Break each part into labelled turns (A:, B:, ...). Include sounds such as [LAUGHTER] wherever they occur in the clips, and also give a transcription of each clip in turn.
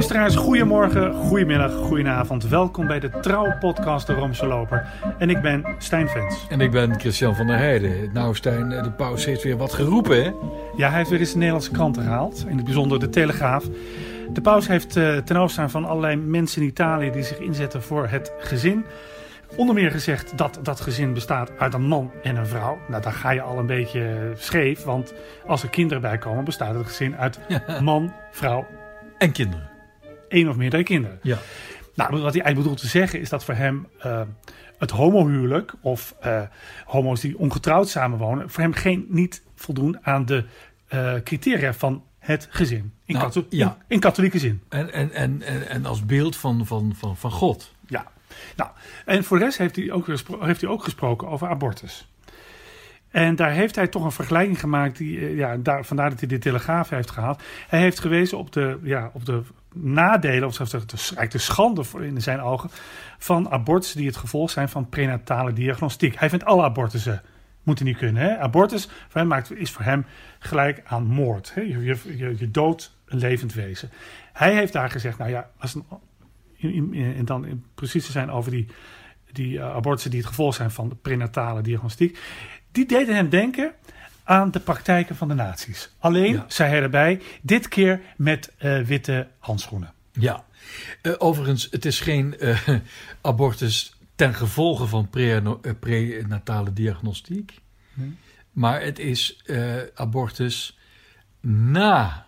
A: Luisteraars, goedemorgen, goedemiddag, goedenavond. Welkom bij de Trouw-podcast De Roomse Loper. En ik ben Stijn Vens.
B: En ik ben Christian van der Heijden. Nou Stijn, de paus heeft weer wat geroepen hè?
A: Ja, hij heeft weer eens de Nederlandse kranten gehaald. In het bijzonder de Telegraaf. De paus heeft uh, ten overstaan van allerlei mensen in Italië die zich inzetten voor het gezin... Onder meer gezegd dat dat gezin bestaat uit een man en een vrouw. Nou, daar ga je al een beetje scheef, want als er kinderen bij komen, bestaat het gezin uit [LAUGHS] man, vrouw
B: en kinderen.
A: Eén of meerdere kinderen.
B: Ja.
A: Nou, wat hij eigenlijk bedoelt te zeggen is dat voor hem uh, het homohuwelijk of uh, homo's die ongetrouwd samenwonen, voor hem geen, niet voldoen aan de uh, criteria van het gezin. In,
B: Nou,
A: katho-
B: ja.
A: in, in katholieke zin.
B: En, en, en, en, en als beeld van, van, van, van God.
A: Ja. Nou, en voor de rest heeft hij, ook heeft hij ook gesproken over abortus. En daar heeft hij toch een vergelijking gemaakt. Die, eh, ja, daar, vandaar dat hij de Telegraaf heeft gehaald. Hij heeft gewezen op de, ja, op de nadelen, of zelfs de, de, schande in zijn ogen. van abortussen die het gevolg zijn van prenatale diagnostiek. Hij vindt alle abortussen moeten niet kunnen. Hè? Abortus voor hem maakt, is voor hem gelijk aan moord. Hè? Je, je, je, doodt een levend wezen. Hij heeft daar gezegd: nou ja, als en dan precies te zijn over die, die uh, abortussen die het gevolg zijn van prenatale diagnostiek. Die deden hem denken aan de praktijken van de nazi's. Alleen,
B: Ja.
A: zei hij erbij, dit keer met eh, witte handschoenen.
B: Ja. Eh, overigens, het is geen eh, [LAUGHS] abortus ten gevolge van pre- prenatale diagnostiek. Maar het is abortus na.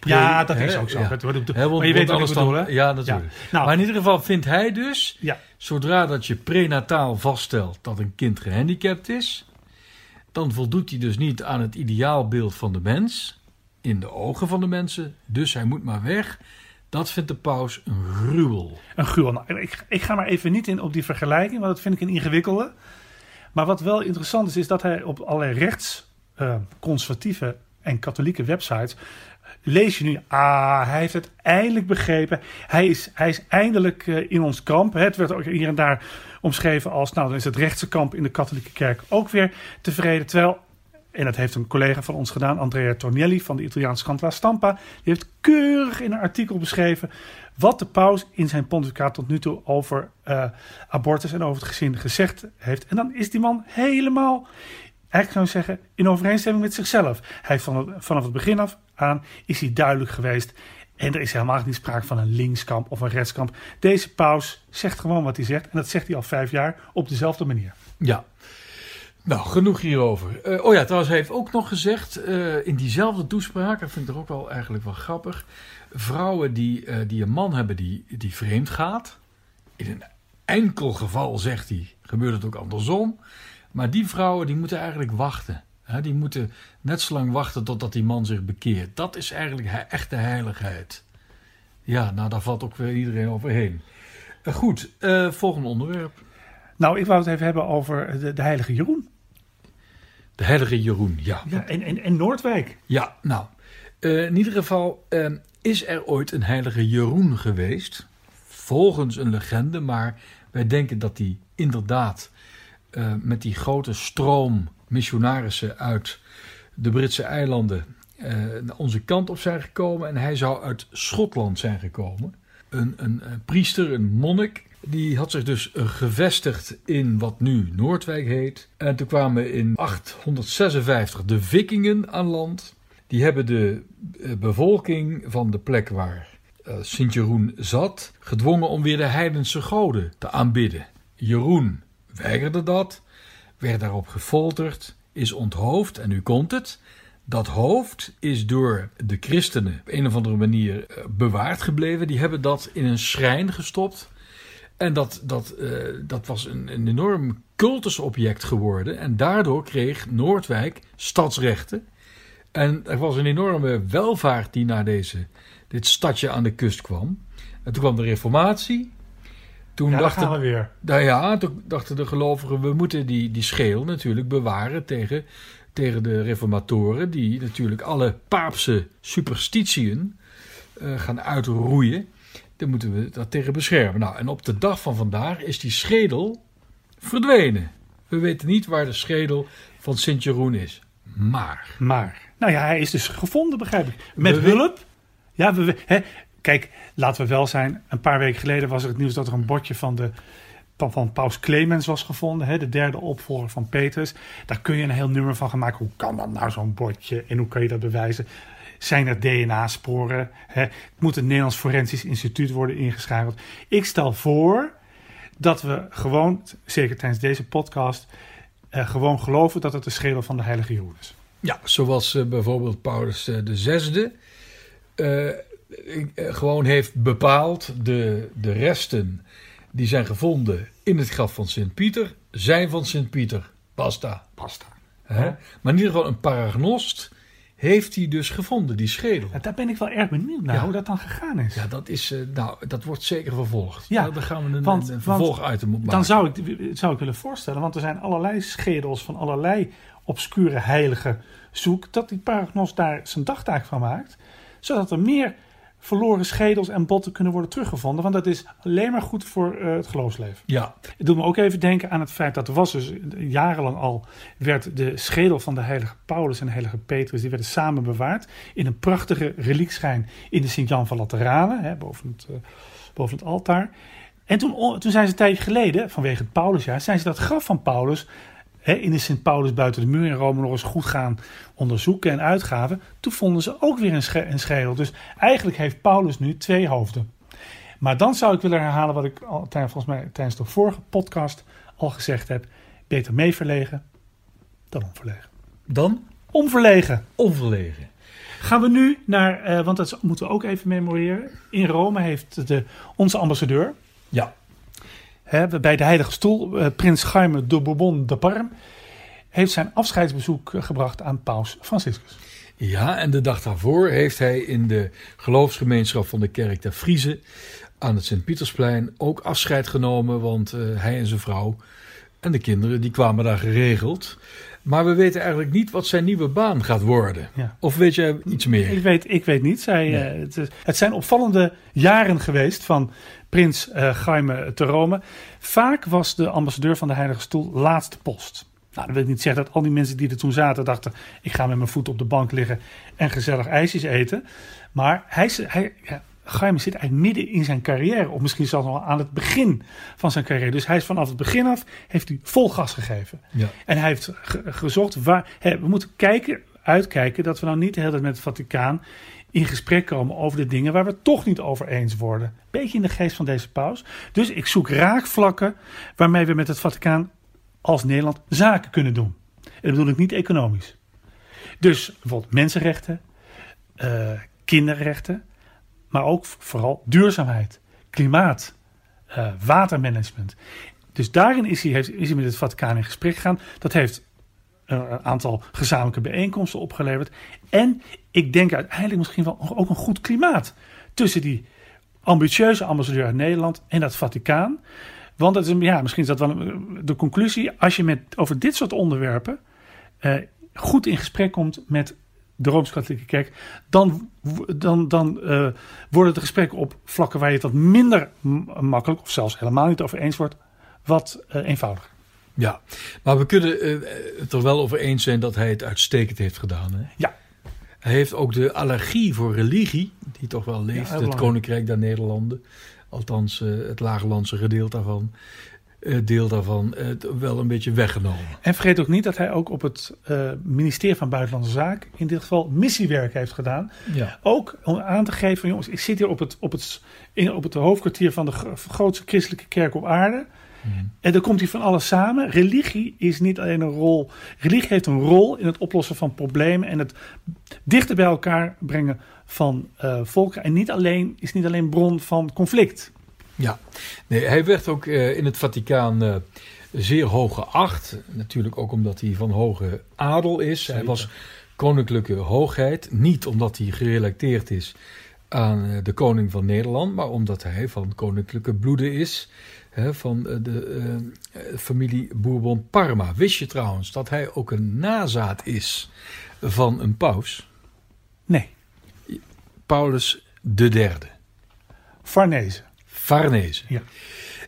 B: pre-
A: Ja, dat is ook zo.
B: ja.
A: Wordt- maar je weet wat ik bedoel, hè?
B: Ja, natuurlijk.
A: Nou,
B: Maar in ieder geval vindt hij dus,
A: ja,
B: zodra dat je prenataal vaststelt dat een kind gehandicapt is, dan voldoet hij dus niet aan het ideaalbeeld van de mens, in de ogen van de mensen, dus hij moet maar weg. Dat vindt de paus een gruwel.
A: een gruwel. Nou, ik, ik ga maar even niet in op die vergelijking, want dat vind ik een ingewikkelde. Maar wat wel interessant is, is dat hij op allerlei rechts, eh, en katholieke websites lees je nu, ah, hij heeft het eindelijk begrepen. Hij is, hij is eindelijk eh, in ons kamp. Het werd ook hier en daar omschreven als, nou, dan is het rechtse kamp in de katholieke kerk ook weer tevreden. Terwijl, en dat heeft een collega van ons gedaan, Andrea Tornielli van de Italiaanse krant La Stampa, die heeft keurig in een artikel beschreven wat de paus in zijn pontificaat tot nu toe over eh, abortus en over het gezin gezegd heeft. En dan is die man helemaal, eigenlijk zou zeggen, in overeenstemming met zichzelf. Hij heeft van het, vanaf het begin af aan is hij duidelijk geweest. En er is helemaal niet sprake van een linkskamp of een rechtskamp. Deze paus zegt gewoon wat hij zegt. En dat zegt hij al vijf jaar op dezelfde manier.
B: Ja. Nou, genoeg hierover. Eh, oh ja, trouwens, hij heeft ook nog gezegd eh, in diezelfde toespraak, dat vind ik toch ook wel eigenlijk wel grappig. Vrouwen die, eh, die een man hebben die, die vreemd gaat. In een enkel geval, zegt hij, gebeurt het ook andersom. Maar die vrouwen die moeten eigenlijk wachten. Die moeten net zo lang wachten totdat die man zich bekeert. Dat is eigenlijk echte heiligheid. Ja, nou daar valt ook weer iedereen overheen. Eh, goed, eh, volgende onderwerp.
A: Nou, ik wou het even hebben over de, de heilige Jeroen.
B: De heilige Jeroen, ja.
A: Ja, en, en, en Noordwijk.
B: Ja, nou, eh, in ieder geval eh, is er ooit een heilige Jeroen geweest. Volgens een legende, maar wij denken dat die inderdaad met die grote stroom missionarissen uit de Britse eilanden eh, naar onze kant op zijn gekomen. En hij zou uit Schotland zijn gekomen. Een, een, eh, priester, een monnik, die had zich dus eh, gevestigd in wat nu Noordwijk heet. En toen kwamen in 856 de vikingen aan land. Die hebben de eh, bevolking van de plek waar eh, Sint-Jeroen zat gedwongen om weer de heidense goden te aanbidden. Jeroen weigerde dat, werd daarop gefolterd, is onthoofd en nu komt het. Dat hoofd is door de christenen op een of andere manier eh, bewaard gebleven. Die hebben dat in een schrijn gestopt. En dat, dat, eh, dat was een, een enorm cultusobject geworden. En daardoor kreeg Noordwijk stadsrechten. En er was een enorme welvaart die naar deze, dit stadje aan de kust kwam. En toen kwam de reformatie. Toen
A: Ja,
B: dachten,
A: we weer.
B: nou ja, toen dachten de gelovigen, we moeten die, die scheel natuurlijk bewaren tegen, tegen de reformatoren, die natuurlijk alle paapse superstitiën eh, gaan uitroeien. Dan moeten we dat tegen beschermen. Nou, en op de dag van vandaag is die schedel verdwenen. We weten niet waar de schedel van Sint-Jeroen is. Maar,
A: Maar, nou ja, hij is dus gevonden, begrijp ik. Met
B: We-
A: hulp. Ja, we, hè, kijk, laten we wel zijn. Een paar weken geleden was er het nieuws dat er een bordje van de van, Paus Clemens was gevonden, hè, de derde opvolger van Petrus. Daar kun je een heel nummer van gaan maken. Hoe kan dat nou zo'n bordje en hoe kan je dat bewijzen? Zijn er DNA-sporen? Moet het Nederlands Forensisch Instituut worden ingeschakeld? Ik stel voor dat we gewoon, zeker tijdens deze podcast, eh, gewoon geloven dat het de schedel van de heilige is.
B: Ja, zoals uh, bijvoorbeeld Paulus uh, de zesde uh, gewoon heeft bepaald de, de resten die zijn gevonden in het graf van Sint-Pieter zijn van Sint-Pieter. Basta.
A: Basta.
B: Maar in ieder geval een paragnost heeft hij dus gevonden, die schedel.
A: Ja, daar ben ik wel erg benieuwd naar, hoe dat dan gegaan is.
B: Ja, dat, is, uh, nou, dat wordt zeker vervolgd. Ja, nou, daar gaan we een, want, een vervolgitem op maken.
A: Dan zou ik, zou ik willen voorstellen, want er zijn allerlei schedels van allerlei obscure heiligen zoek, dat die paragnost daar zijn dagtaak van maakt, zodat er meer verloren schedels en botten kunnen worden teruggevonden. Want dat is alleen maar goed voor uh, het geloofsleven.
B: Ja.
A: Het doet me ook even denken aan het feit dat er was dus jarenlang al... werd de schedel van de heilige Paulus en de heilige Petrus... die werden samen bewaard in een prachtige reliekschijn... in de Sint-Jan van Lateranen, hè, boven, het, uh, boven het altaar. En toen, toen zijn ze een tijdje geleden, vanwege het Paulusjaar... zijn ze dat graf van Paulus in de Sint-Paulus buiten de muur in Rome nog eens goed gaan onderzoeken en uitgaven. Toen vonden ze ook weer een, een schedel. Dus eigenlijk heeft Paulus nu twee hoofden. Maar dan zou ik willen herhalen wat ik al, volgens mij tijdens de vorige podcast al gezegd heb. Beter meeverlegen dan onverlegen.
B: Dan?
A: Onverlegen.
B: Onverlegen.
A: Gaan we nu naar, uh, want dat moeten we ook even memoreren. In Rome heeft de, onze ambassadeur,
B: ja
A: bij de Heilige Stoel, uh, prins Jaime de Bourbon de Parme, heeft zijn afscheidsbezoek eh, gebracht aan paus Franciscus.
B: Ja, en de dag daarvoor heeft hij in de geloofsgemeenschap van de kerk der Friese aan het Sint-Pietersplein ook afscheid genomen, want uh, hij en zijn vrouw en de kinderen die kwamen daar geregeld. Maar we weten eigenlijk niet wat zijn nieuwe baan gaat worden. Ja. Of weet jij iets meer?
A: Ik weet, ik weet niet. Zij, nee. uh, het, het, zijn opvallende jaren geweest van prins uh, Jaime te Rome. Vaak was de ambassadeur van de Heilige Stoel laatste post. Nou, dat wil ik niet zeggen dat al die mensen die er toen zaten dachten... ik ga met mijn voet op de bank liggen en gezellig ijsjes eten. Maar hij, hij, ja, Jaime zit eigenlijk midden in zijn carrière. Of misschien zelfs al aan het begin van zijn carrière. Dus hij is vanaf het begin af, heeft hij vol gas gegeven.
B: Ja.
A: En hij heeft ge gezocht waar... Hè, we moeten kijken, uitkijken dat we nou niet de hele tijd met het Vaticaan in gesprek komen over de dingen waar we toch niet over eens worden. Beetje in de geest van deze paus. Dus ik zoek raakvlakken waarmee we met het Vaticaan als Nederland zaken kunnen doen. En dat bedoel ik niet economisch. Dus bijvoorbeeld mensenrechten, uh, kinderrechten, maar ook vooral duurzaamheid, klimaat, uh, watermanagement. Dus daarin is hij, heeft, is hij met het Vaticaan in gesprek gegaan. Dat heeft een aantal gezamenlijke bijeenkomsten opgeleverd. En ik denk uiteindelijk misschien wel ook een goed klimaat tussen die ambitieuze ambassadeur uit Nederland en dat Vaticaan. Want dat is, ja, misschien is dat wel de conclusie. Als je met, over dit soort onderwerpen eh, goed in gesprek komt met de Rooms-Katholieke Kerk, dan, dan, dan uh, worden de gesprekken op vlakken waar je het wat minder makkelijk, of zelfs helemaal niet over eens wordt, wat uh, eenvoudiger.
B: Ja, maar we kunnen uh, het er wel over eens zijn dat hij het uitstekend heeft gedaan. Hè?
A: Ja.
B: Hij heeft ook de allergie voor religie, die toch wel leeft, ja, het Koninkrijk der Nederlanden, althans het Lagerlandse gedeelte daarvan, deel daarvan, wel een beetje weggenomen.
A: En vergeet ook niet dat hij ook op het ministerie van Buitenlandse Zaken, in dit geval missiewerk heeft gedaan.
B: Ja.
A: Ook om aan te geven van jongens, ik zit hier op het, op het, in, op het hoofdkwartier van de grootste christelijke kerk op aarde. En dan komt hij van alles samen. Religie is niet alleen een rol. Religie heeft een rol in het oplossen van problemen en het dichter bij elkaar brengen van uh, volken. En niet alleen, is niet alleen bron van conflict.
B: Ja, nee, hij werd ook uh, in het Vaticaan uh, zeer hoog geacht. Natuurlijk ook omdat hij van hoge adel is. Zeker. Hij was koninklijke hoogheid. Niet omdat hij gerelateerd is aan de koning van Nederland, maar omdat hij van koninklijke bloeden is hè, van de uh, familie Bourbon Parma. Wist je trouwens dat hij ook een nazaat is van een paus?
A: Nee.
B: Paulus de derde.
A: Farnese.
B: Farnese.
A: Ja.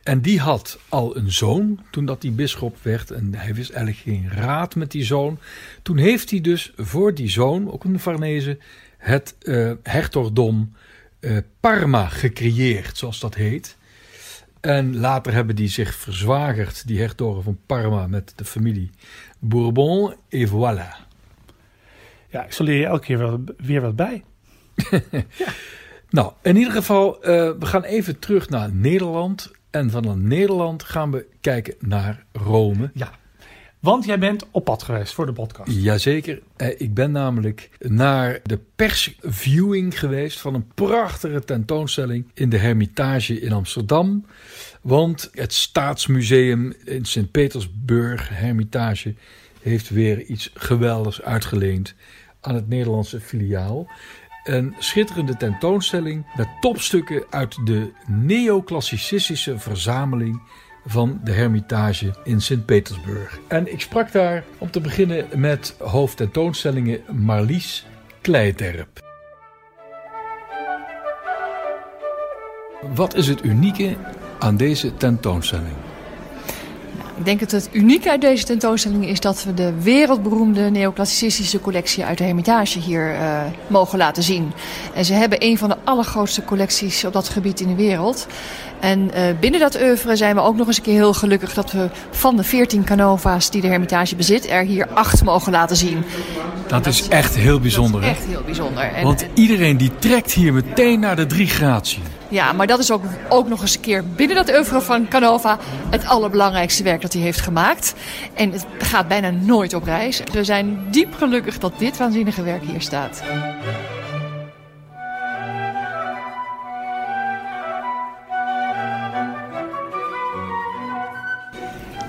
B: En die had al een zoon toen dat hij bisschop werd. En hij wist eigenlijk geen raad met die zoon. Toen heeft hij dus voor die zoon, ook een Farnese, het uh, hertogdom eh, Parma gecreëerd, zoals dat heet. En later hebben die zich verzwagerd, die hertogen van Parma, met de familie Bourbon. Et voilà.
A: Ja, ik zal leer je elke keer wel, weer wat bij. [LAUGHS]
B: Nou, in ieder geval, eh, we gaan even terug naar Nederland. En van Nederland gaan we kijken naar Rome.
A: Ja, want jij bent op pad geweest voor de podcast.
B: Jazeker. Eh, ik ben namelijk naar de persviewing geweest van een prachtige tentoonstelling in de Hermitage in Amsterdam. Want het Staatsmuseum in Sint-Petersburg, Hermitage, heeft weer iets geweldigs uitgeleend aan het Nederlandse filiaal. Een schitterende tentoonstelling met topstukken uit de neoclassicistische verzameling van de Hermitage in Sint-Petersburg. En ik sprak daar om te beginnen met hoofdtentoonstellingen Marlies Kleiterp. Wat is het unieke aan deze tentoonstelling?
C: Ik denk dat het unieke uit deze tentoonstelling is dat we de wereldberoemde neoclassicistische collectie uit de Hermitage hier uh, mogen laten zien. En ze hebben een van de allergrootste collecties op dat gebied in de wereld. En uh, binnen dat oeuvre zijn we ook nog eens een keer heel gelukkig dat we van de 14 Canova's die de Hermitage bezit, er hier acht mogen laten zien.
B: Dat, is echt heel bijzonder.
C: Dat is echt heel bijzonder.
B: En, Want iedereen die trekt hier meteen naar de drie gratie.
C: Ja, maar dat is ook, ook nog eens een keer binnen dat oeuvre van Canova het allerbelangrijkste werk dat hij heeft gemaakt. En het gaat bijna nooit op reis. We zijn diep gelukkig dat dit waanzinnige werk hier staat.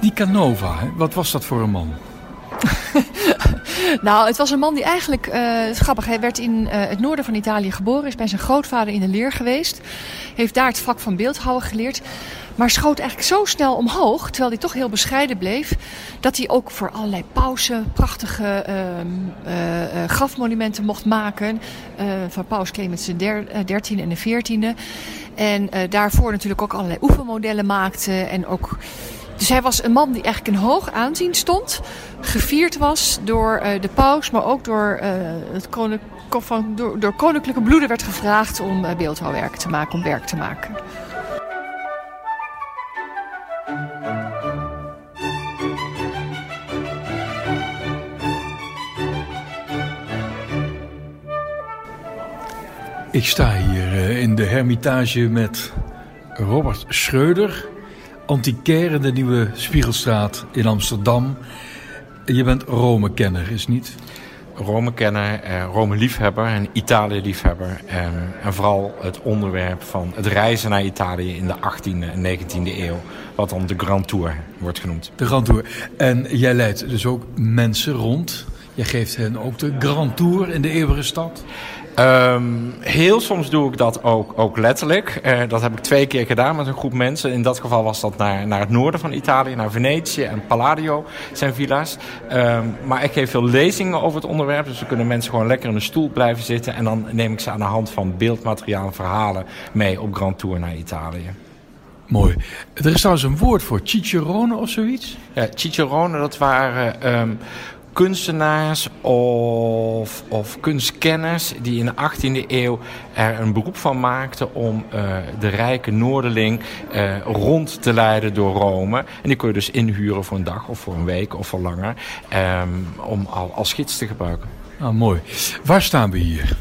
B: Die Canova, wat was dat voor een man? [LAUGHS]
C: nou, het was een man die eigenlijk, is grappig, hij werd in uh, het noorden van Italië geboren, is bij zijn grootvader in de leer geweest, heeft daar het vak van beeldhouwen geleerd, maar schoot eigenlijk zo snel omhoog, terwijl hij toch heel bescheiden bleef, dat hij ook voor allerlei pausen prachtige uh, grafmonumenten mocht maken, van paus Clemens dertiende en de veertiende. En daarvoor natuurlijk ook allerlei oefenmodellen maakte en ook dus hij was een man die eigenlijk in hoog aanzien stond. Gevierd was door uh, de paus, maar ook door, uh, het koninklijk, van, door, door koninklijke bloeden werd gevraagd om uh, beeldhouwwerk te maken, om werk te maken.
B: Ik sta hier in de Hermitage met Robert Schreuder antiquaire de Nieuwe Spiegelstraat in Amsterdam. Je bent Rome-kenner, is niet?
D: Rome-kenner, eh, Rome-liefhebber en Italië-liefhebber. En, eh, en vooral het onderwerp van het reizen naar Italië in de 18e en 19e eeuw. Wat dan de Grand Tour wordt genoemd.
B: De Grand Tour. En jij leidt dus ook mensen rond. Jij geeft hen ook de Grand Tour in de eeuwige stad.
D: Um, heel soms doe ik dat ook, ook letterlijk. Uh, dat heb ik twee keer gedaan met een groep mensen. In dat geval was dat naar, naar het noorden van Italië, naar Venetië en Palladio zijn villa's. Um, maar ik geef veel lezingen over het onderwerp. Dus dan kunnen mensen gewoon lekker in een stoel blijven zitten. En dan neem ik ze aan de hand van beeldmateriaal en verhalen mee op Grand Tour naar Italië.
B: Mooi. Er is trouwens een woord voor, Cicerone of zoiets?
D: Ja, Cicerone, dat waren... Um, kunstenaars of, of kunstkenners die in de 18e eeuw er een beroep van maakten om uh, de rijke Noorderling uh, rond te leiden door Rome. En die kun je dus inhuren voor een dag of voor een week of voor langer um, om al, als gids te gebruiken.
B: Ah, mooi. Waar staan we hier?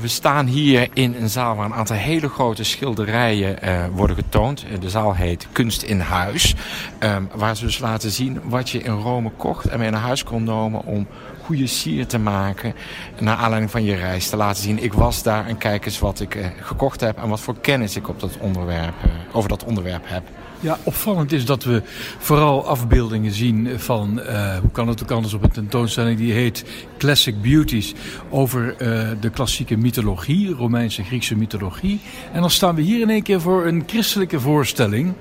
D: We staan hier in een zaal waar een aantal hele grote schilderijen uh, worden getoond. De zaal heet Kunst in Huis. Um, waar ze dus laten zien wat je in Rome kocht en mee naar huis kon nemen om goede sier te maken. Naar aanleiding van je reis te laten zien. Ik was daar en kijk eens wat ik uh, gekocht heb en wat voor kennis ik op onderwerp, over dat onderwerp heb.
B: Ja, opvallend is dat we vooral afbeeldingen zien van, uh, hoe kan het ook anders op een tentoonstelling die heet Classic Beauties, over uh, de klassieke mythologie, Romeinse Griekse mythologie. En dan staan we hier in één keer voor een christelijke voorstelling.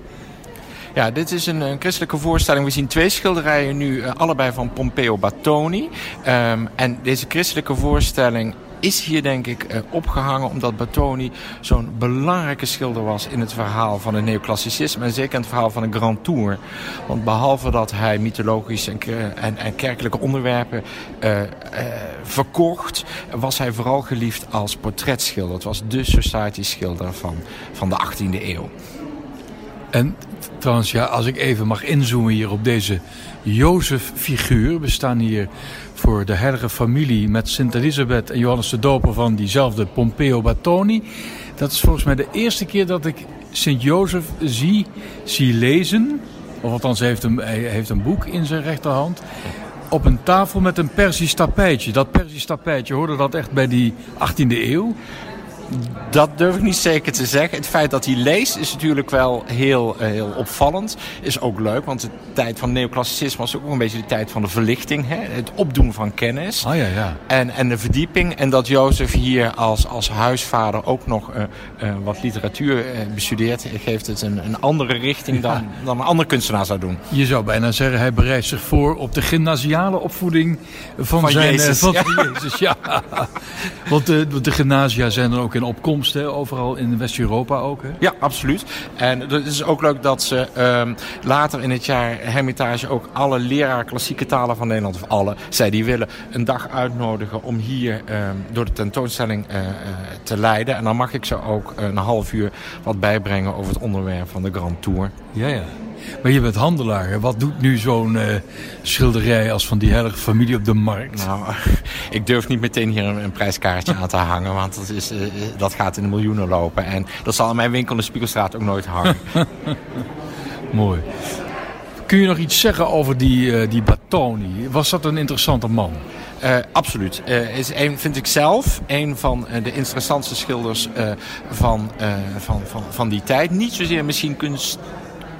D: Ja, dit is een, een, christelijke voorstelling. We zien twee schilderijen nu, uh, allebei van Pompeo Batoni. Um, en deze christelijke voorstelling is hier denk ik uh, opgehangen omdat Battoni zo'n belangrijke schilder was in het verhaal van het neoclassicisme en zeker in het verhaal van de Grand Tour. Want behalve dat hij mythologische en, en, en kerkelijke onderwerpen uh, uh, verkocht, was hij vooral geliefd als portretschilder. Het was de society schilder van, van de 18e eeuw.
B: En trouwens, ja, als ik even mag inzoomen hier op deze Jozef-figuur. We staan hier voor de heilige familie met Sint Elisabeth en Johannes de Doper van diezelfde Pompeo Battoni. Dat is volgens mij de eerste keer dat ik Sint Jozef zie, zie lezen. Of althans, hij heeft, een, hij heeft een boek in zijn rechterhand. Op een tafel met een Persisch tapijtje. Dat Persisch tapijtje, hoorde dat echt bij die 18e eeuw?
D: Dat durf ik niet zeker te zeggen. Het feit dat hij leest is natuurlijk wel heel, uh, heel opvallend. Is ook leuk, want de tijd van neoclassicisme was ook een beetje de tijd van de verlichting. Hè? Het opdoen van kennis.
B: Oh, ja, ja.
D: En, en de verdieping. En dat Jozef hier als, als huisvader ook nog uh, uh, wat literatuur bestudeert. Geeft het een, een andere richting dan, ja. dan een andere kunstenaar zou doen.
B: Je zou bijna zeggen, hij bereidt zich voor op de gymnasiale opvoeding van,
D: van
B: zijn...
D: Jezus.
B: van. Jezus, ja. [LAUGHS] want de, de gymnasia zijn dan ook in opkomst, hè? overal in West-Europa ook. Hè?
D: Ja, absoluut. En het is ook leuk dat ze um, later in het jaar Hermitage ook alle leraren klassieke talen van Nederland, of alle, zij die willen, een dag uitnodigen om hier um, door de tentoonstelling uh, uh, te leiden. En dan mag ik ze ook een half uur wat bijbrengen over het onderwerp van de Grand Tour.
B: Ja, ja. Maar je bent handelaar. Hè? Wat doet nu zo'n uh, schilderij als van die heilige familie op de markt?
D: Nou, [LAUGHS] ik durf niet meteen hier een, een prijskaartje aan te hangen. Want dat, is, uh, dat gaat in de miljoenen lopen. En dat zal in mijn winkel in de Spiegelstraat ook nooit hangen. [LAUGHS]
B: Mooi. Kun je nog iets zeggen over die, uh, die Battoni? Was dat een interessante man?
D: Uh, absoluut. Uh, is een, vind ik zelf een van de interessantste schilders van, van, van, van die tijd. Niet zozeer misschien kunst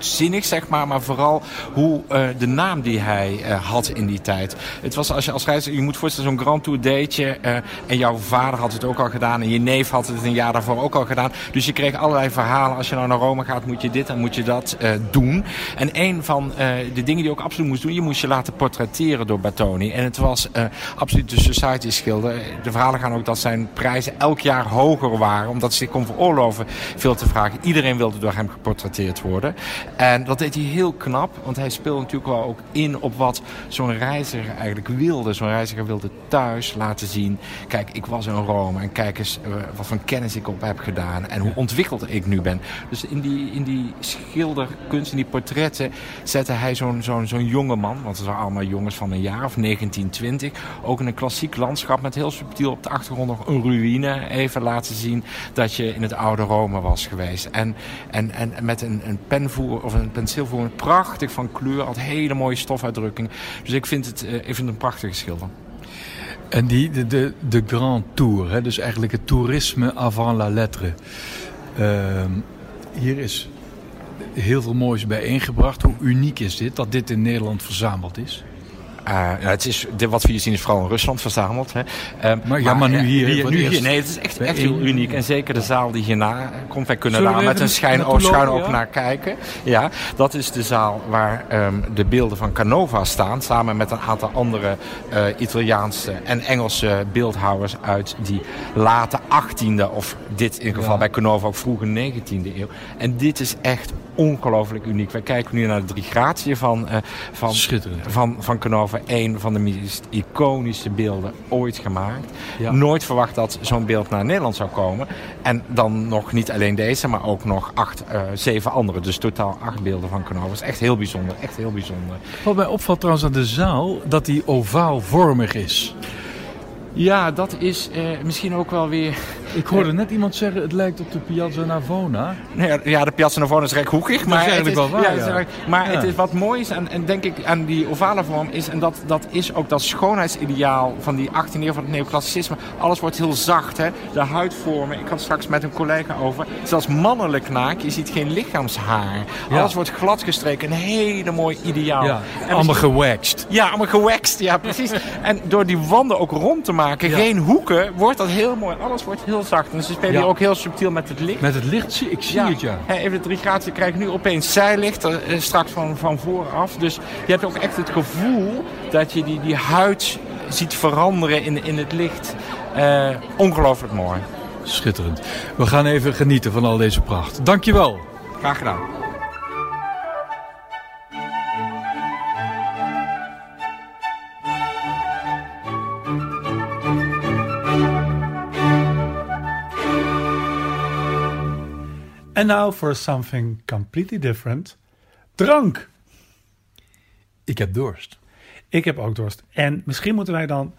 D: zinnig, zeg maar, maar vooral hoe uh, de naam die hij uh, had in die tijd. Het was als je als reiziger, je moet voorstellen zo'n Grand Tour deetje uh, en jouw vader had het ook al gedaan en je neef had het een jaar daarvoor ook al gedaan. Dus je kreeg allerlei verhalen. Als je nou naar Rome gaat, moet je dit en moet je dat doen. En een van de dingen die je ook absoluut moest doen, je moest je laten portretteren door Battoni. En het was absoluut de society schilder. De verhalen gaan ook dat zijn prijzen elk jaar hoger waren, omdat ze zich kon veroorloven veel te vragen. Iedereen wilde door hem geportretteerd worden. En dat deed hij heel knap, want hij speelde natuurlijk wel ook in op wat zo'n reiziger eigenlijk wilde. Zo'n reiziger wilde thuis laten zien, kijk, ik was in Rome en kijk eens uh, wat voor kennis ik op heb gedaan en hoe ontwikkeld ik nu ben. Dus in die, in die schilderkunst, in die portretten, zette hij zo'n zo'n zo'n jonge man, want het waren allemaal jongens van een jaar of 1920, ook in een klassiek landschap met heel subtiel op de achtergrond nog een ruïne even laten zien dat je in het oude Rome was geweest. En, en, en met een, een penvoer of een penseelvoer, prachtig van kleur, had hele mooie stofuitdrukking. Dus ik vind het, uh, ik een prachtige schilder.
B: En die, de, de, de Grand Tour, hè, dus eigenlijk het toerisme avant la lettre. Uh, hier is heel veel moois bijeengebracht. Hoe uniek is dit, dat dit in Nederland verzameld is?
D: Uh, ja, het is, wat we hier zien is vooral in Rusland verzameld. Hè.
B: Uh, maar, ja, maar nu hier.
D: hier, nu hier nee, het is echt, echt heel uniek. En zeker de zaal die hierna komt. Wij kunnen Zullen daar met een schijn, oh, schuin ook ja? naar kijken. Ja, dat is de zaal waar um, de beelden van Canova staan. Samen met een aantal andere uh, Italiaanse en Engelse beeldhouwers uit die late 18e. Of dit in geval ja. bij Canova ook vroege 19e eeuw. En dit is echt ongelooflijk uniek. Wij kijken nu naar de drie gratie van, uh, van, van, van Canova. Een van de meest iconische beelden ooit gemaakt. Ja. Nooit verwacht dat zo'n beeld naar Nederland zou komen. En dan nog niet alleen deze, maar ook nog acht, uh, zeven andere. Dus totaal acht beelden van Canova. Dat is echt heel bijzonder. Echt heel bijzonder.
B: Wat mij opvalt trouwens aan de zaal, dat die ovaalvormig is.
D: Ja, dat is uh, misschien ook wel weer... [LAUGHS]
B: Ik hoorde net iemand zeggen, het lijkt op de Piazza Navona.
D: Nee, ja, de Piazza Navona is rechthoekig. Maar
B: dat is eigenlijk
D: het is,
B: wel waar,
D: ja,
B: ja.
D: Maar
B: ja.
D: het is wat mooi is, en, en denk ik aan die ovale vorm, is, en dat, dat is ook dat schoonheidsideaal van die 18e eeuw van het neoclassicisme. Alles wordt heel zacht, hè. De huidvormen, ik had straks met een collega over, zelfs mannelijk naak, je ziet geen lichaamshaar. Alles wordt glad gestreken, een hele mooi ideaal.
B: Allemaal gewaxed.
D: Ja, allemaal gewaxed, ja precies. [LAUGHS] en door die wanden ook rond te maken, ja. geen hoeken, wordt dat heel mooi. Alles wordt heel zacht. En ze spelen ja. hier ook heel subtiel met het licht.
B: Met het licht zie ik zie
D: ja.
B: het, ja.
D: Even de drie graden krijg nu opeens zijlicht, uh, straks van, van vooraf. Dus je hebt ook echt het gevoel dat je die, die huid ziet veranderen in, in het licht. Eh, ongelooflijk mooi.
B: Schitterend. We gaan even genieten van al deze pracht. Dankjewel.
D: Graag gedaan.
A: And now for something completely different. Drank.
B: Ik heb dorst.
A: Ik heb ook dorst. En misschien moeten wij dan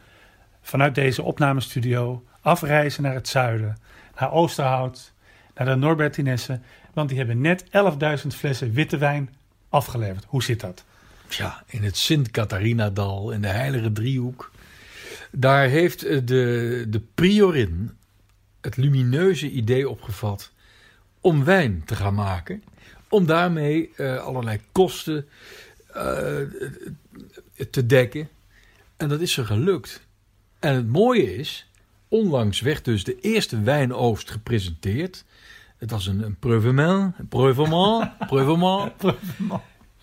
A: vanuit deze opnamestudio afreizen naar het zuiden. Naar Oosterhout, naar de Norbertinessen. Want die hebben net 11.000 flessen witte wijn afgeleverd. Hoe zit dat?
B: Ja, in het Sint-Catharinadal, in de Heilige Driehoek. Daar heeft eh, de, de priorin het lumineuze idee opgevat om wijn te gaan maken. Om daarmee eh, allerlei kosten eh, te dekken. En dat is er gelukt. En het mooie is, onlangs werd dus de eerste wijnoogst gepresenteerd. Het was een, een preuvement. [LAUGHS]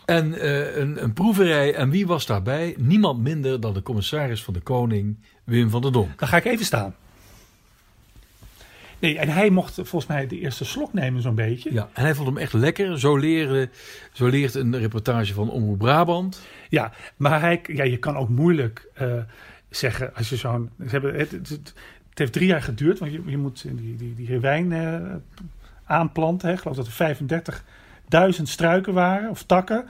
B: En eh, een, een proeverij. En wie was daarbij? Niemand minder dan de commissaris van de Koning, Wim van der Donk.
A: Dan ga ik even staan. Nee, en hij mocht volgens mij de eerste slok nemen zo'n beetje.
B: Ja, en hij vond hem echt lekker. Zo, leren, zo leert een reportage van Omroep Brabant.
A: Ja, maar hij, ja, je kan ook moeilijk eh, zeggen als je zo'n... ze hebben- Het, het, het heeft drie jaar geduurd, want je, je moet die, die, die wijn eh, aanplanten. Hè. Ik geloof dat er 35.000 struiken waren, of takken.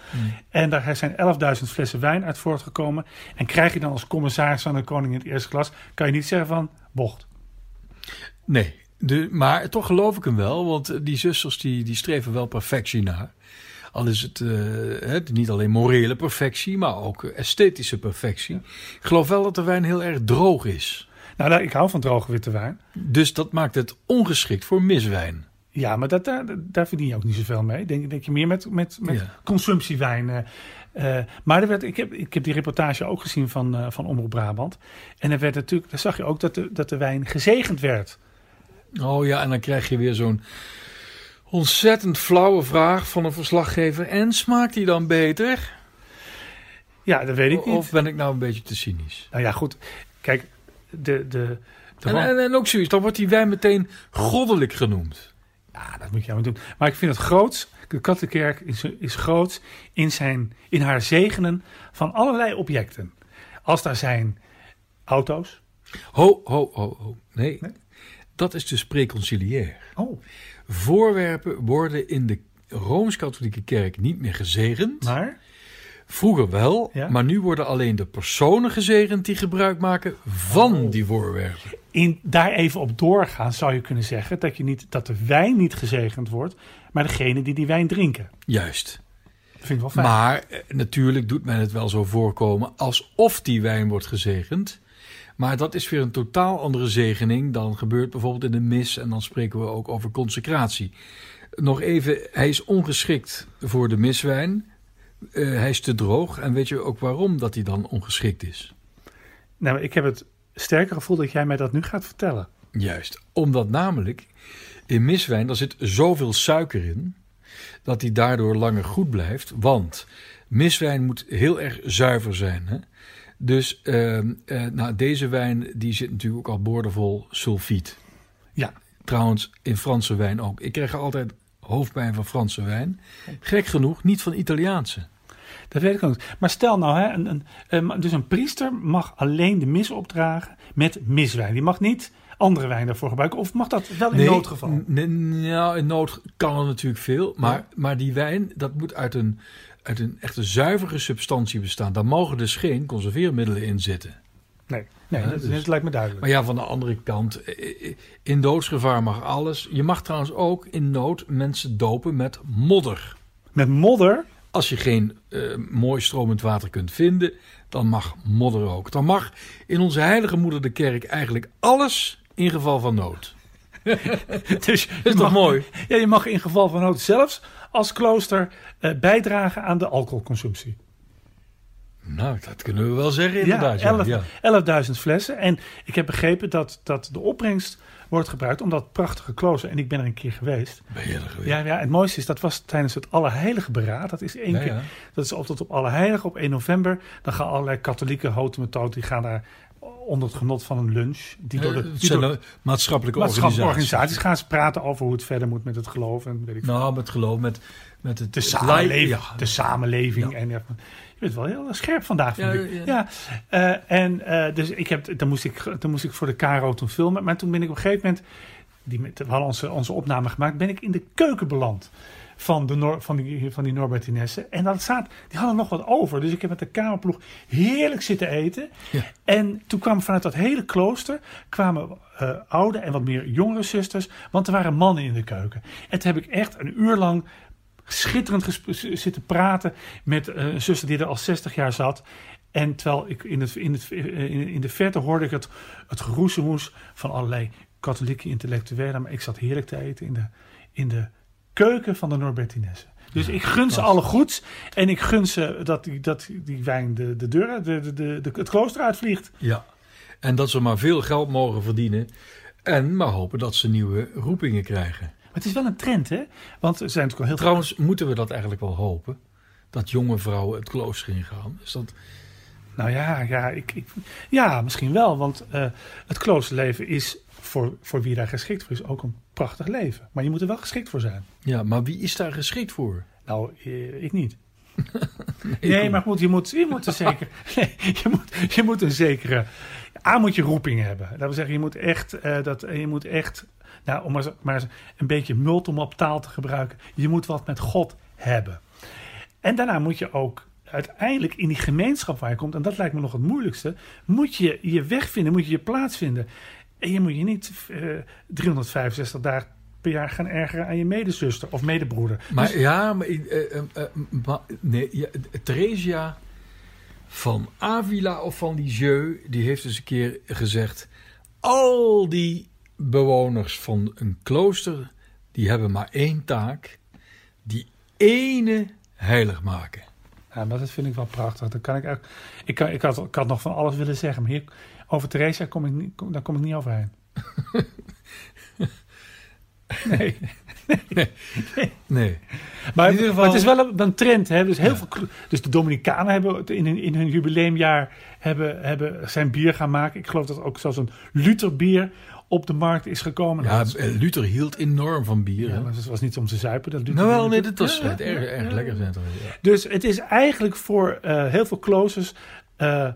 A: En daar zijn 11.000 flessen wijn uit voortgekomen. En krijg je dan als commissaris van de koning in het eerste klas... kan je niet zeggen van, bocht.
B: Nee, de, maar toch geloof ik hem wel. Want die zusters die, die streven wel perfectie na. Al is het eh, niet alleen morele perfectie, maar ook esthetische perfectie. Ik geloof wel dat de wijn heel erg droog is.
A: Nou, daar- ik hou van droge witte wijn.
B: Dus dat maakt het ongeschikt voor miswijn.
A: Ja, maar dat, daar, daar verdien je ook niet zoveel mee. Denk, denk je meer met, met, met
B: Ja.
A: eh, eh. maar er werd, ik, heb, ik heb die reportage ook gezien van, eh, van Omroep Brabant. En er werd natuurlijk, daar zag je ook dat de, dat de wijn gezegend werd.
B: Oh ja, en dan krijg je weer zo'n ontzettend flauwe vraag van een verslaggever. En smaakt die dan beter?
A: Ja, dat weet ik niet.
B: Of ben ik nou een beetje te cynisch?
A: Nou ja, goed. Kijk, de, de, de
B: En, en, en ook zoiets, dan wordt die wijn meteen goddelijk genoemd.
A: Ja, dat moet je maar doen. Maar ik vind het groots. De katholieke kerk is, is groots in, zijn, in haar zegenen van allerlei objecten. Als daar zijn auto's.
B: Ho, ho, ho, ho. Nee,
A: Nee?
B: Dat is dus preconciliair.
A: Oh,
B: Voorwerpen worden in de Rooms-Katholieke Kerk niet meer gezegend.
A: maar
B: Vroeger wel,
A: Ja.
B: maar nu worden alleen de personen gezegend die gebruik maken van
A: Oh.
B: die voorwerpen.
A: in, daar even op doorgaan zou je kunnen zeggen dat, je niet, dat de wijn niet gezegend wordt, maar degene die die wijn drinken.
B: Juist.
A: Dat vind ik wel fijn.
B: Maar eh, natuurlijk doet men het wel zo voorkomen alsof die wijn wordt gezegend. Maar dat is weer een totaal andere zegening dan gebeurt bijvoorbeeld in de mis. En dan spreken we ook over consecratie. Nog even, hij is ongeschikt voor de miswijn. Eh, hij is te droog. En weet je ook waarom dat hij dan ongeschikt is?
A: Nou, ik heb het sterke gevoel dat jij mij dat nu gaat vertellen.
B: Juist, omdat namelijk in miswijn, daar zit zoveel suiker in, dat die daardoor langer goed blijft. Want miswijn moet heel erg zuiver zijn. Hè? Dus ehm, eh, nou, deze wijn die zit natuurlijk ook al boordevol sulfiet.
A: Ja,
B: Trouwens, in Franse wijn ook. Ik krijg altijd hoofdpijn van Franse wijn. Gek genoeg, niet van Italiaanse.
A: dat weet ik ook. Maar stel nou, hè, een, een, dus een priester mag alleen de mis opdragen met miswijn. Die mag niet andere wijn daarvoor gebruiken. Of mag dat wel in noodgeval?
B: n- n- Nou, in nood kan er natuurlijk veel. Maar,
A: Ja.
B: maar die wijn, dat moet uit een, uit een echte zuivere substantie bestaan. Daar mogen dus geen conserveermiddelen in zitten.
A: Nee, nee
B: Ja,
A: dat,
B: dus-
A: lijkt me duidelijk.
B: Maar ja, van de andere kant, eh, eh, in doodsgevaar mag alles. Je mag trouwens ook in nood mensen dopen met modder.
A: Met modder,
B: Als je geen eh, mooi stromend water kunt vinden, dan mag modder ook. Dan mag in onze heilige moeder de kerk eigenlijk alles in geval van nood. [LAUGHS] [LAUGHS]
A: dus
B: Dat is toch mooi?
A: Ja, je mag in geval van nood zelfs als klooster eh, bijdragen aan de alcoholconsumptie.
B: Nou, dat kunnen we wel zeggen inderdaad. Ja,
A: 11
B: ja.
A: 11.000 flessen. En ik heb begrepen dat, dat de opbrengst wordt gebruikt om dat prachtige klooster. En ik ben er een keer geweest.
B: Ben je er geweest?
A: Ja, ja, het mooiste is, dat was tijdens het Allerheilige Beraad. Dat is één
B: Ja,
A: keer.
B: ja.
A: Dat is altijd op Allerheilige op 1 november. Dan gaan allerlei katholieke houten die gaan daar onder het genot van een lunch. Die door de,
B: Eh,
A: die door
B: maatschappelijke
A: maatschappelijke
B: organisaties.
A: gaan ze praten over hoe het verder moet met het geloof. En weet ik veel.
B: Nou, met geloof, met, met het...
A: de
B: het
A: samenleving.
B: Ja.
A: De samenleving.
B: Ja.
A: En, ja, je bent wel heel scherp vandaag,
B: Ja, ja.
A: Eh, en eh, dus ik heb, dan, moest ik, dan moest ik voor de KRO toen filmen. Maar toen ben ik op een gegeven moment, die, met- we hadden onze, onze opname gemaakt, ben ik in de keuken beland. Van, de Nor, van, die, van die Norbert Inesse. En dat staat, die hadden nog wat over. Dus ik heb met de kamerploeg heerlijk zitten eten.
B: Ja.
A: En toen kwamen vanuit dat hele klooster kwamen eh, oude en wat meer jongere zusters. Want er waren mannen in de keuken. En toen heb ik echt een uur lang schitterend zitten praten met eh, een zuster die er al 60 jaar zat. En terwijl ik in, het, in, het, eh, in, in de verte hoorde ik het, het geroezemoes van allerlei katholieke intellectuelen. Maar ik zat heerlijk te eten in de, in de keuken van de Norbertinesse. Dus ik gun ze alle goeds. En ik gun ze dat die, dat die wijn de, de deur, de, de, de, de- het klooster uitvliegt.
B: Ja. En dat ze maar veel geld mogen verdienen. En maar hopen dat ze nieuwe roepingen krijgen.
A: Maar het is wel een trend, hè? Want er zijn natuurlijk al heel veel
B: Trouwens, moeten we dat eigenlijk wel hopen? Dat jonge vrouwen het klooster ingaan? Is dat...
A: Nou ja, ja, ik, ik, ja misschien wel. Want eh, het kloosterleven is voor, voor wie daar geschikt voor is ook een prachtig leven. Maar je moet er wel geschikt voor zijn.
B: Ja, maar wie is daar geschikt voor?
A: Nou, eh, ik niet. [LAUGHS] Nee, maar goed, je moet, je moet een zeker, [LAUGHS] [LAUGHS] nee, je moet, je moet een zekere, A moet je roeping hebben. Dat wil zeggen, je moet echt, eh, dat, je moet echt, nou, om maar, maar een beetje mult om op taal te gebruiken. Je moet wat met God hebben. En daarna moet je ook uiteindelijk in die gemeenschap waar je komt, en dat lijkt me nog het moeilijkste, moet je je weg vinden, moet je je plaats vinden. En je moet je niet eh 365 dagen per jaar gaan ergeren aan je medezuster of medebroeder.
B: Maar
A: Dus-
B: ja, maar, eh, eh, eh, maar nee, ja, Theresia van Avila of van Lisieux, die heeft eens een keer gezegd: al die bewoners van een klooster, die hebben maar één taak: die ene heilig maken.
A: Ja, maar dat vind ik wel prachtig. Dan kan ik, ik, kan, ik, had, ik had nog van alles willen zeggen, maar hier, over Theresia kom ik, niet, kom, daar kom ik niet overheen. [LAUGHS] nee.
B: Nee,
A: Maar,
B: In ieder geval-
A: maar het is wel een, een trend. Hè? Dus, heel veel, dus de Dominicanen hebben in, hun- in hun jubileumjaar hebben, hebben zijn bier gaan maken. Ik geloof dat ook zelfs een Luther bier op de markt is gekomen.
B: ja,
A: is-
B: eh, Luther hield enorm van bier.
A: ja, maar het was niet om te zuipen. Dat Luther
B: nou wel, nee, dat was
A: Ja,
B: erg, erg lekker. Zijn toch?
A: Dus het is eigenlijk voor eh, heel veel kloosters eh,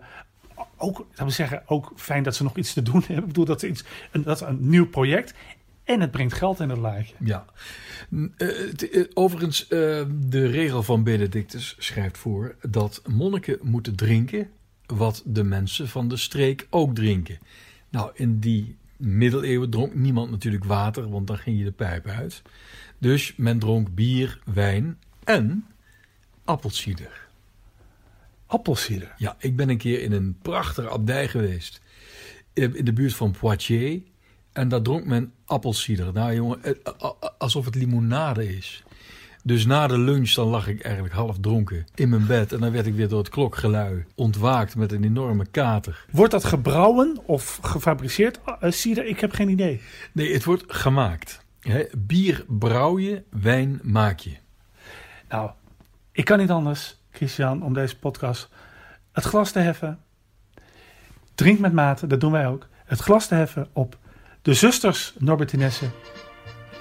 A: ook, laten we zeggen, ook fijn dat ze nog iets te doen hebben. Ik bedoel, dat ze iets, een, dat is een nieuw project. En het brengt geld in het laadje.
B: Ja. Eh, eh, overigens, eh, de regel van Benedictus schrijft voor dat monniken moeten drinken wat de mensen van de streek ook drinken. Nou, in die middeleeuwen dronk niemand natuurlijk water, want dan ging je de pijp uit. Dus men dronk bier, wijn en appelsieder.
A: Appelsieder.
B: Ja, ik ben een keer in een prachtige abdij geweest. eh, In de buurt van Poitiers. En daar dronk men appelsieder. Nou jongen, eh, a- alsof het limonade is. Dus na de lunch dan lag ik eigenlijk half dronken in mijn bed. En dan werd ik weer door het klokgelui ontwaakt met een enorme kater.
A: Wordt dat gebrouwen of gefabriceerd eh, cider? Ik heb geen idee.
B: Nee, het wordt gemaakt. Bier brouw je, wijn maak je.
A: Nou, ik kan niet anders, Christian, om deze podcast het glas te heffen. Drink met mate, dat doen wij ook. Het glas te heffen op de zusters Norbertinesse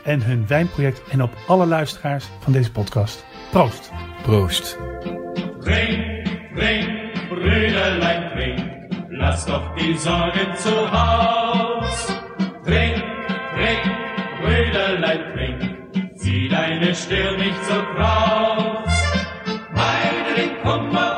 A: en hun wijnproject en op alle luisteraars van deze podcast. Proost!
B: Proost.
E: Trink, trink, Brüderlein, trink, lass doch die Sorge zu Haus. Trink, trink, Brüderlein, trink, zieh deine Stirn nicht so. Pumba.